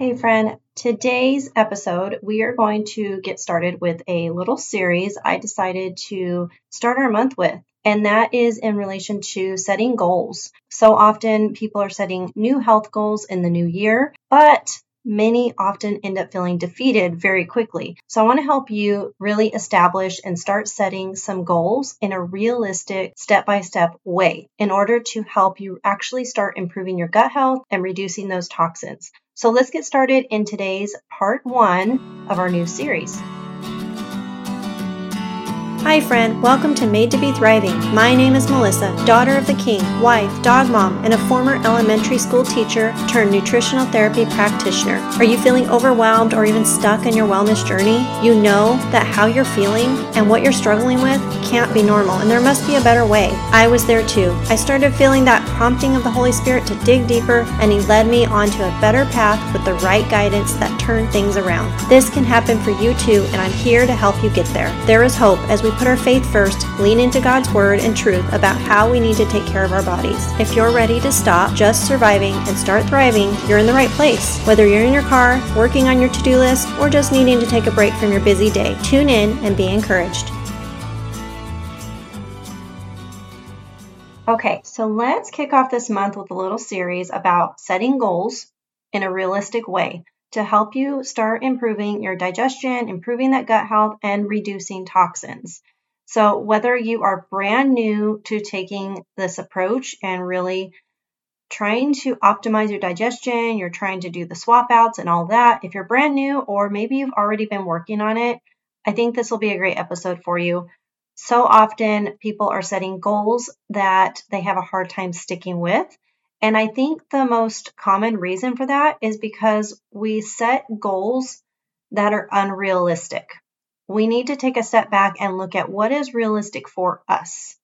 Hey, friend. Today's episode, we are going to get started with a little series I decided to start our month with. And that is in relation to setting goals. So often people are setting new health goals in the new year, but many often end up feeling defeated very quickly. So I want to help you really establish and start setting some goals in a realistic step by step way in order to help you actually start improving your gut health and reducing those toxins. So let's get started in today's part one of our new series. Hi, friend. Welcome to Made to Be Thriving. My name is Melissa, daughter of the King, wife, dog mom, and a former elementary school teacher turned nutritional therapy practitioner. Are you feeling overwhelmed or even stuck in your wellness journey? You know that how you're feeling and what you're struggling with can't be normal, and there must be a better way. I was there too. I started feeling that prompting of the Holy Spirit to dig deeper, and He led me onto a better path with the right guidance that turned things around. This can happen for you too, and I'm here to help you get there. There is hope as we we put our faith first, lean into God's word and truth about how we need to take care of our bodies. If you're ready to stop just surviving and start thriving, you're in the right place. Whether you're in your car, working on your to do list, or just needing to take a break from your busy day, tune in and be encouraged. Okay, so let's kick off this month with a little series about setting goals in a realistic way to help you start improving your digestion, improving that gut health, and reducing toxins. So, whether you are brand new to taking this approach and really trying to optimize your digestion, you're trying to do the swap outs and all that, if you're brand new or maybe you've already been working on it, I think this will be a great episode for you. So often people are setting goals that they have a hard time sticking with. And I think the most common reason for that is because we set goals that are unrealistic. We need to take a step back and look at what is realistic for us.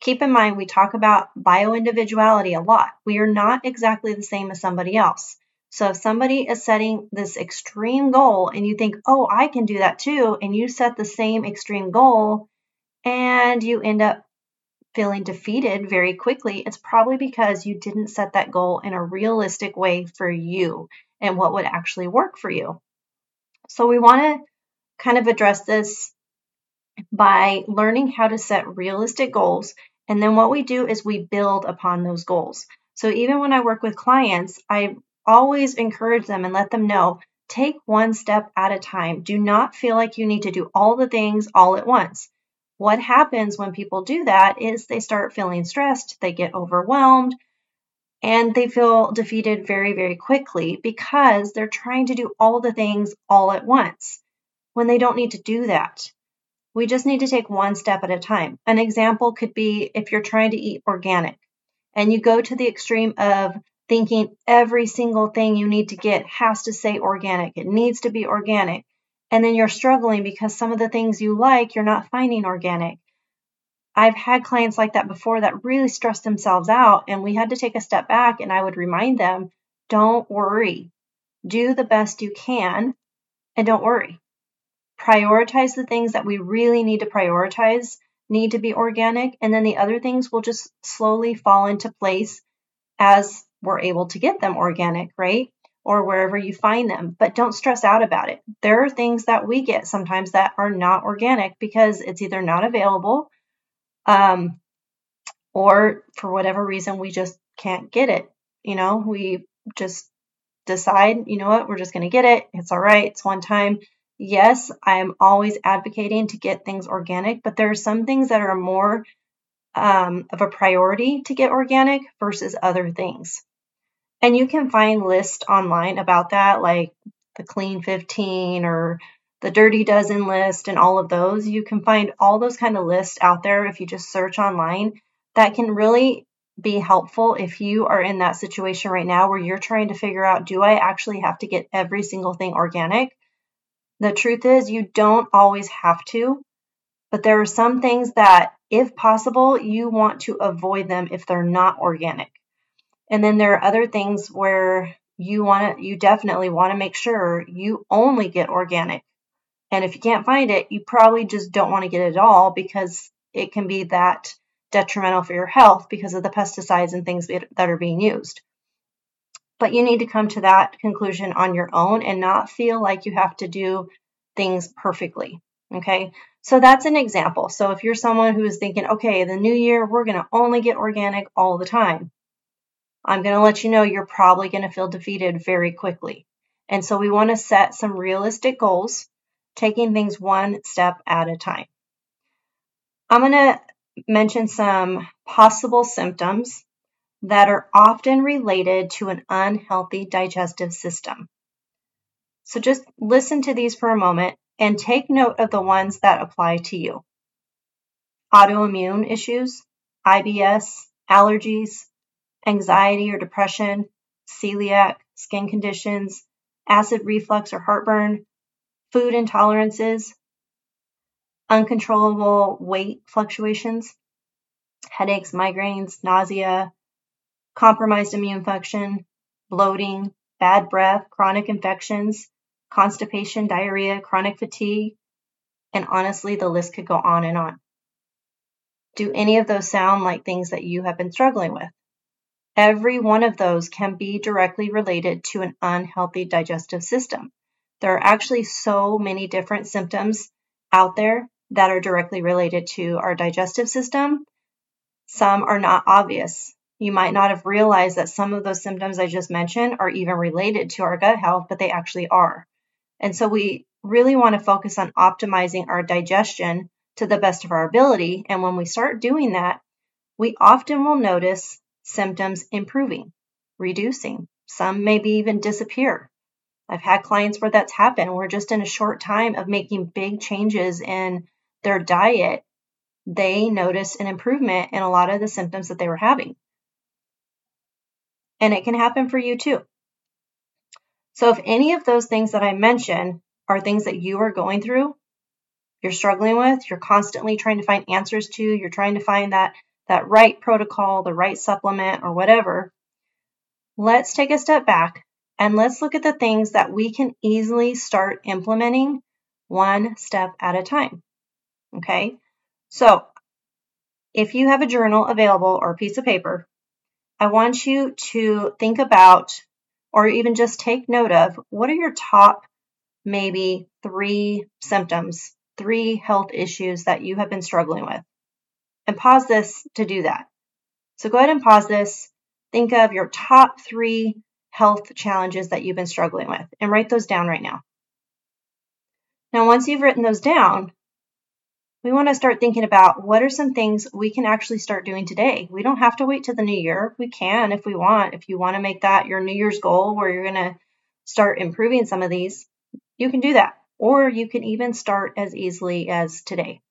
Keep in mind, we talk about bioindividuality a lot. We are not exactly the same as somebody else. So if somebody is setting this extreme goal and you think, oh, I can do that too, and you set the same extreme goal and you end up feeling defeated very quickly, it's probably because you didn't set that goal in a realistic way for you and what would actually work for you. So, we want to kind of address this by learning how to set realistic goals. And then what we do is we build upon those goals. So, even when I work with clients, I always encourage them and let them know take one step at a time. Do not feel like you need to do all the things all at once what happens when people do that is they start feeling stressed, they get overwhelmed, and they feel defeated very, very quickly because they're trying to do all the things all at once when they don't need to do that. We just need to take one step at a time. An example could be if you're trying to eat organic and you go to the extreme of thinking every single thing you need to get has to say organic, it needs to be organic and then you're struggling because some of the things you like you're not finding organic. I've had clients like that before that really stressed themselves out, and we had to take a step back, and I would remind them don't worry, do the best you can, and don't worry. Prioritize the things that we really need to prioritize, need to be organic, and then the other things will just slowly fall into place as we're able to get them organic, right? Or wherever you find them. But don't stress out about it. There are things that we get sometimes that are not organic because it's either not available um, or for whatever reason we just can't get it. You know, we just decide, you know what, we're just going to get it. It's all right. It's one time. Yes, I'm always advocating to get things organic, but there are some things that are more um, of a priority to get organic versus other things. And you can find lists online about that, like the Clean 15 or the Dirty Dozen list and all of those. You can find all those kind of lists out there if you just search online that can really be helpful if you are in that situation right now where you're trying to figure out do I actually have to get every single thing organic? The truth is, you don't always have to, but there are some things that, if possible, you want to avoid them if they're not organic. And then there are other things where you want to, you definitely want to make sure you only get organic. And if you can't find it, you probably just don't want to get it at all because it can be that detrimental for your health because of the pesticides and things that are being used. But you need to come to that conclusion on your own and not feel like you have to do things perfectly. Okay. So that's an example. So if you're someone who is thinking, okay, the new year, we're going to only get organic all the time, I'm going to let you know you're probably going to feel defeated very quickly. And so we want to set some realistic goals, taking things one step at a time. I'm going to mention some possible symptoms that are often related to an unhealthy digestive system. So just listen to these for a moment and take note of the ones that apply to you. Autoimmune issues, IBS, allergies, anxiety or depression, celiac, skin conditions, acid reflux or heartburn, food intolerances, uncontrollable weight fluctuations, headaches, migraines, nausea, compromised immune function, bloating, bad breath, chronic infections, constipation, diarrhea, chronic fatigue, and honestly, the list could go on and on. Do any of those sound like things that you have been struggling with? Every one of those can be directly related to an unhealthy digestive system. There are actually so many different symptoms out there that are directly related to our digestive system. Some are not obvious. You might not have realized that some of those symptoms I just mentioned are even related to our gut health, but they actually are. And so we really want to focus on optimizing our digestion to the best of our ability. And when we start doing that, we often will notice symptoms improving, reducing. Some maybe even disappear. I've had clients where that's happened, where just in a short time of making big changes in their diet, they notice an improvement in a lot of the symptoms that they were having. And it can happen for you too. So if any of those things that I mentioned are things that you are going through, you're struggling with, you're constantly trying to find answers to, you're trying to find that that right protocol, the right supplement or whatever, let's take a step back and let's look at the things that we can easily start implementing one step at a time. Okay? So, if you have a journal available or a piece of paper, I want you to think about or even just take note of what are your top maybe three symptoms, three health issues that you have been struggling with. And pause this to do that. So go ahead and pause this. Think of your top three health challenges that you've been struggling with and write those down right now. Now, once you've written those down, we want to start thinking about what are some things we can actually start doing today. We don't have to wait to the new year. We can if we want. If you want to make that your New Year's goal where you're going to start improving some of these, you can do that. Or you can even start as easily as today.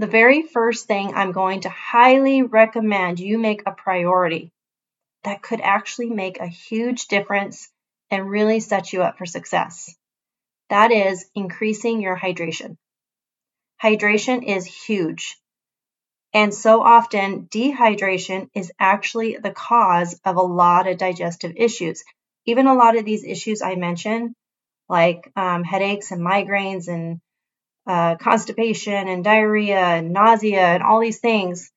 The very first thing I'm going to highly recommend you make a priority that could actually make a huge difference and really set you up for success. That is increasing your hydration. Hydration is huge. And so often, dehydration is actually the cause of a lot of digestive issues. Even a lot of these issues I mentioned, like um, headaches and migraines and uh, constipation and diarrhea and nausea and all these things,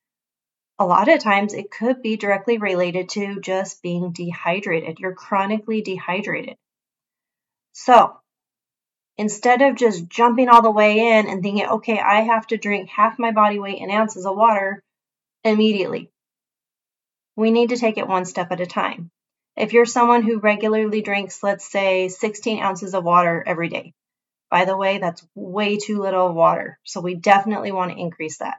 a lot of times it could be directly related to just being dehydrated. You're chronically dehydrated. So, instead of just jumping all the way in and thinking, okay, I have to drink half my body weight in ounces of water immediately, we need to take it one step at a time. If you're someone who regularly drinks, let's say, 16 ounces of water every day, by the way, that's way too little water. So we definitely want to increase that.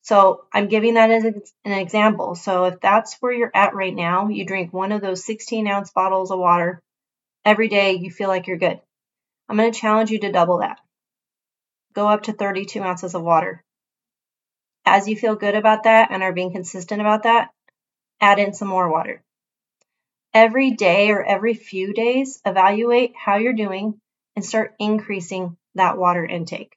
So I'm giving that as an example. So if that's where you're at right now, you drink one of those 16 ounce bottles of water every day, you feel like you're good. I'm going to challenge you to double that. Go up to 32 ounces of water. As you feel good about that and are being consistent about that, add in some more water. Every day or every few days, evaluate how you're doing and start increasing that water intake.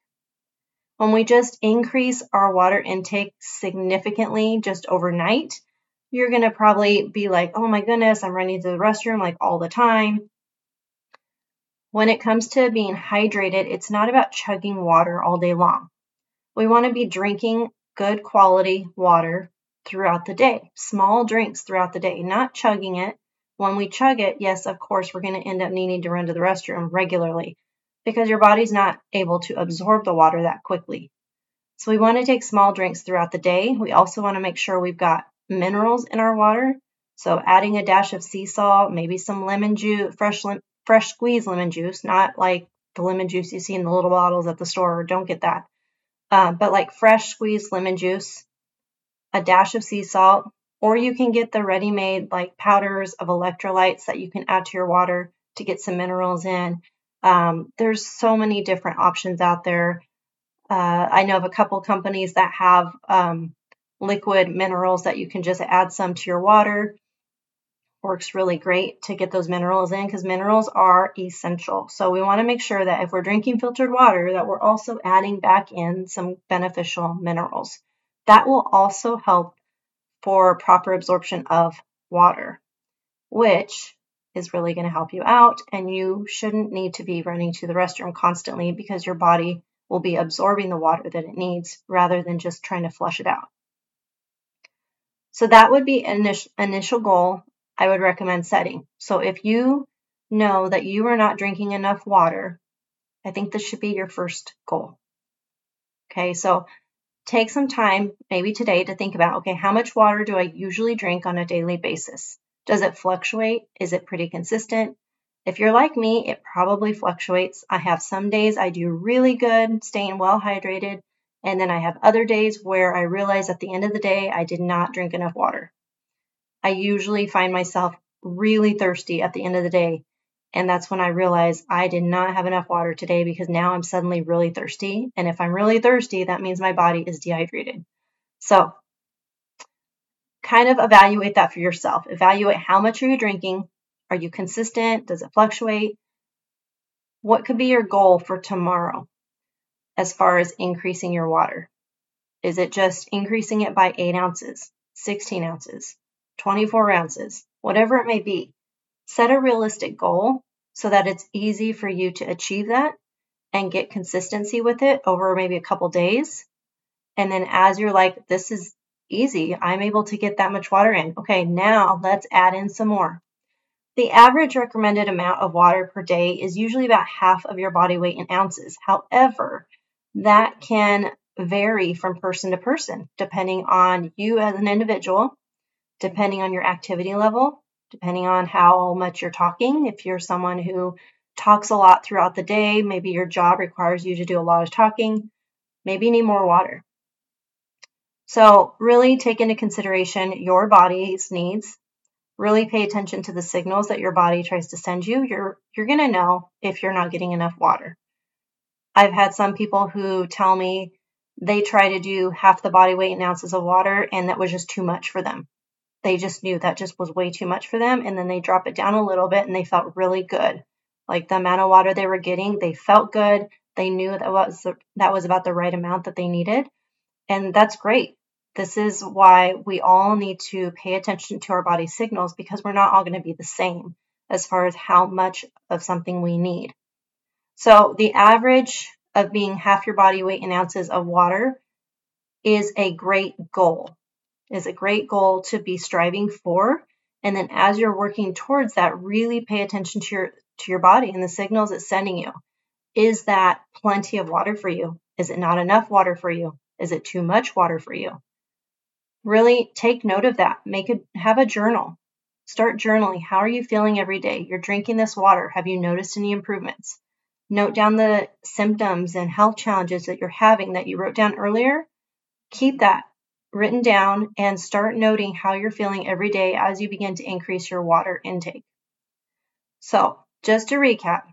When we just increase our water intake significantly just overnight, you're going to probably be like, oh my goodness, I'm running to the restroom like all the time. When it comes to being hydrated, it's not about chugging water all day long. We want to be drinking good quality water throughout the day, small drinks throughout the day, not chugging it, When we chug it, yes, of course, we're going to end up needing to run to the restroom regularly because your body's not able to absorb the water that quickly. So we want to take small drinks throughout the day. We also want to make sure we've got minerals in our water. So adding a dash of sea salt, maybe some lemon juice, fresh lim- fresh squeezed lemon juice, not like the lemon juice you see in the little bottles at the store. Don't get that. Uh, but like fresh squeezed lemon juice, a dash of sea salt, or you can get the ready made like powders of electrolytes that you can add to your water to get some minerals in. Um, there's so many different options out there. Uh, I know of a couple companies that have um, liquid minerals that you can just add some to your water. Works really great to get those minerals in because minerals are essential. So we want to make sure that if we're drinking filtered water, that we're also adding back in some beneficial minerals. That will also help for proper absorption of water, which is really going to help you out. And you shouldn't need to be running to the restroom constantly because your body will be absorbing the water that it needs rather than just trying to flush it out. So that would be an initial goal I would recommend setting. So if you know that you are not drinking enough water, I think this should be your first goal. Okay, so take some time, maybe today, to think about okay, how much water do I usually drink on a daily basis? Does it fluctuate? Is it pretty consistent? If you're like me, it probably fluctuates. I have some days I do really good staying well hydrated, and then I have other days where I realize at the end of the day I did not drink enough water. I usually find myself really thirsty at the end of the day. And that's when I realize I did not have enough water today because now I'm suddenly really thirsty. And if I'm really thirsty, that means my body is dehydrated. So, kind of evaluate that for yourself. Evaluate how much are you drinking? Are you consistent? Does it fluctuate? What could be your goal for tomorrow as far as increasing your water? Is it just increasing it by 8 ounces, 16 ounces, 24 ounces, whatever it may be? Set a realistic goal so that it's easy for you to achieve that and get consistency with it over maybe a couple days. And then as you're like, this is easy, I'm able to get that much water in. Okay, now let's add in some more. The average recommended amount of water per day is usually about half of your body weight in ounces. However, that can vary from person to person depending on you as an individual, depending on your activity level, depending on how much you're talking. If you're someone who talks a lot throughout the day, maybe your job requires you to do a lot of talking, maybe you need more water. So, really take into consideration your body's needs. Really pay attention to the signals that your body tries to send you. You're you're going to know if you're not getting enough water. I've had some people who tell me they try to do half the body weight in ounces of water and that was just too much for them they just knew that just was way too much for them. And then they drop it down a little bit and they felt really good. Like the amount of water they were getting, they felt good. They knew that was that was about the right amount that they needed. And that's great. This is why we all need to pay attention to our body signals because we're not all going to be the same as far as how much of something we need. So the average of being half your body weight in ounces of water is a great goal is a great goal to be striving for. And then as you're working towards that, really pay attention to your to your body and the signals it's sending you. Is that plenty of water for you? Is it not enough water for you? Is it too much water for you? Really take note of that. Make it have a journal. Start journaling. How are you feeling every day? You're drinking this water. Have you noticed any improvements? Note down the symptoms and health challenges that you're having that you wrote down earlier. Keep that written down and start noting how you're feeling every day as you begin to increase your water intake. So, just to recap,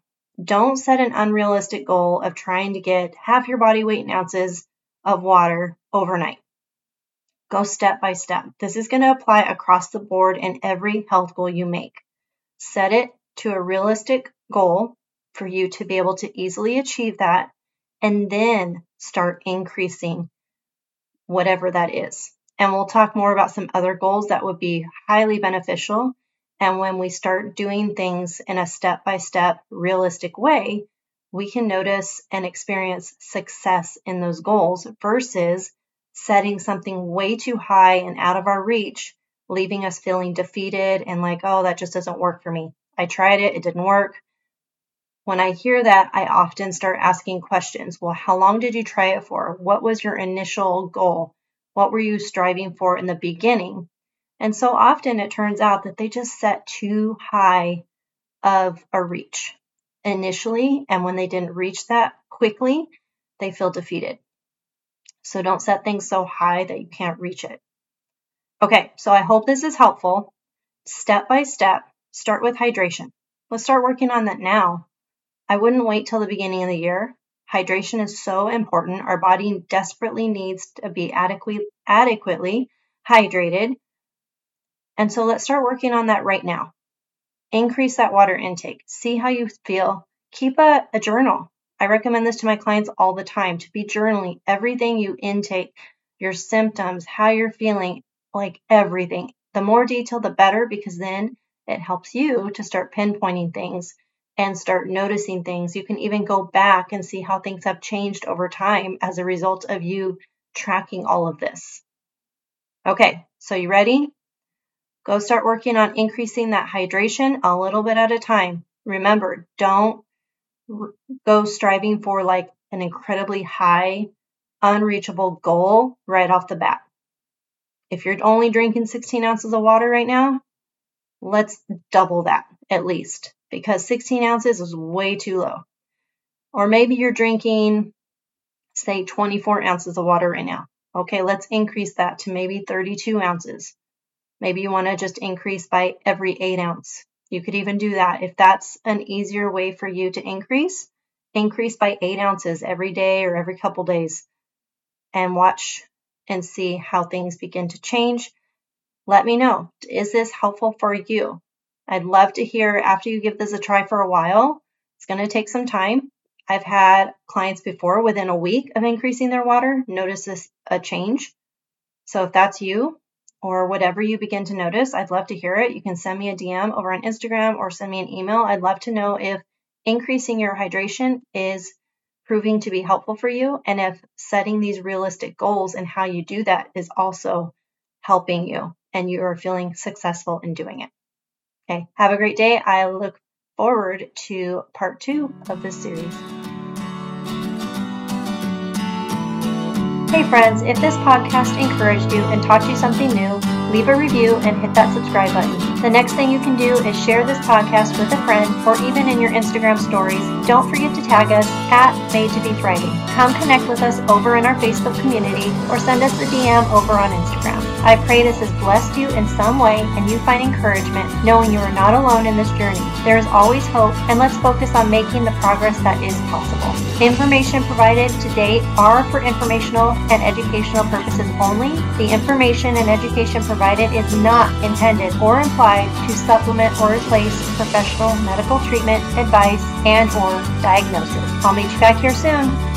don't set an unrealistic goal of trying to get half your body weight in ounces of water overnight. Go step by step. This is going to apply across the board in every health goal you make. Set it to a realistic goal for you to be able to easily achieve that, and then start increasing whatever that is. And we'll talk more about some other goals that would be highly beneficial. And when we start doing things in a step by step, realistic way, we can notice and experience success in those goals versus setting something way too high and out of our reach leaving us feeling defeated and like, oh, that just doesn't work for me. I tried it, it didn't work. When I hear that, I often start asking questions. Well, how long did you try it for? What was your initial goal? What were you striving for in the beginning? And so often it turns out that they just set too high of a reach initially. And when they didn't reach that quickly, they feel defeated. So don't set things so high that you can't reach it. Okay, so I hope this is helpful. Step by step, start with hydration. Let's start working on that now. I wouldn't wait till the beginning of the year. Hydration is so important. Our body desperately needs to be adequately, adequately hydrated. And so let's start working on that right now. Increase that water intake. See how you feel. Keep a, a journal. I recommend this to my clients all the time to be journaling everything you intake, your symptoms, how you're feeling, like everything. The more detail, the better, because then it helps you to start pinpointing things and start noticing things. You can even go back and see how things have changed over time as a result of you tracking all of this. Okay, so you ready? Go start working on increasing that hydration a little bit at a time. Remember, don't go striving for like an incredibly high, unreachable goal right off the bat. If you're only drinking 16 ounces of water right now, let's double that at least because 16 ounces is way too low. Or maybe you're drinking, say, 24 ounces of water right now. Okay, let's increase that to maybe 32 ounces. Maybe you want to just increase by every eight ounce. You could even do that. If that's an easier way for you to increase, increase by eight ounces every day or every couple days and watch and see how things begin to change. Let me know. Is this helpful for you? I'd love to hear after you give this a try for a while. It's going to take some time. I've had clients before within a week of increasing their water notice this a change. So if that's you or whatever you begin to notice, I'd love to hear it. You can send me a DM over on Instagram or send me an email. I'd love to know if increasing your hydration is proving to be helpful for you and if setting these realistic goals and how you do that is also helping you and you are feeling successful in doing it. Okay, have a great day. I look forward to part two of this series. Hey friends, if this podcast encouraged you and taught you something new, leave a review and hit that subscribe button. The next thing you can do is share this podcast with a friend or even in your Instagram stories. Don't forget to tag us at Made to Be Thriving. Come connect with us over in our Facebook community or send us a DM over on Instagram. I pray this has blessed you in some way and you find encouragement knowing you are not alone in this journey. There is always hope, and let's focus on making the progress that is possible. Information provided to date are for informational and educational purposes only. The information and education provided is not intended or implied to supplement or replace professional medical treatment, advice, and or diagnosis. I'll meet you back here soon.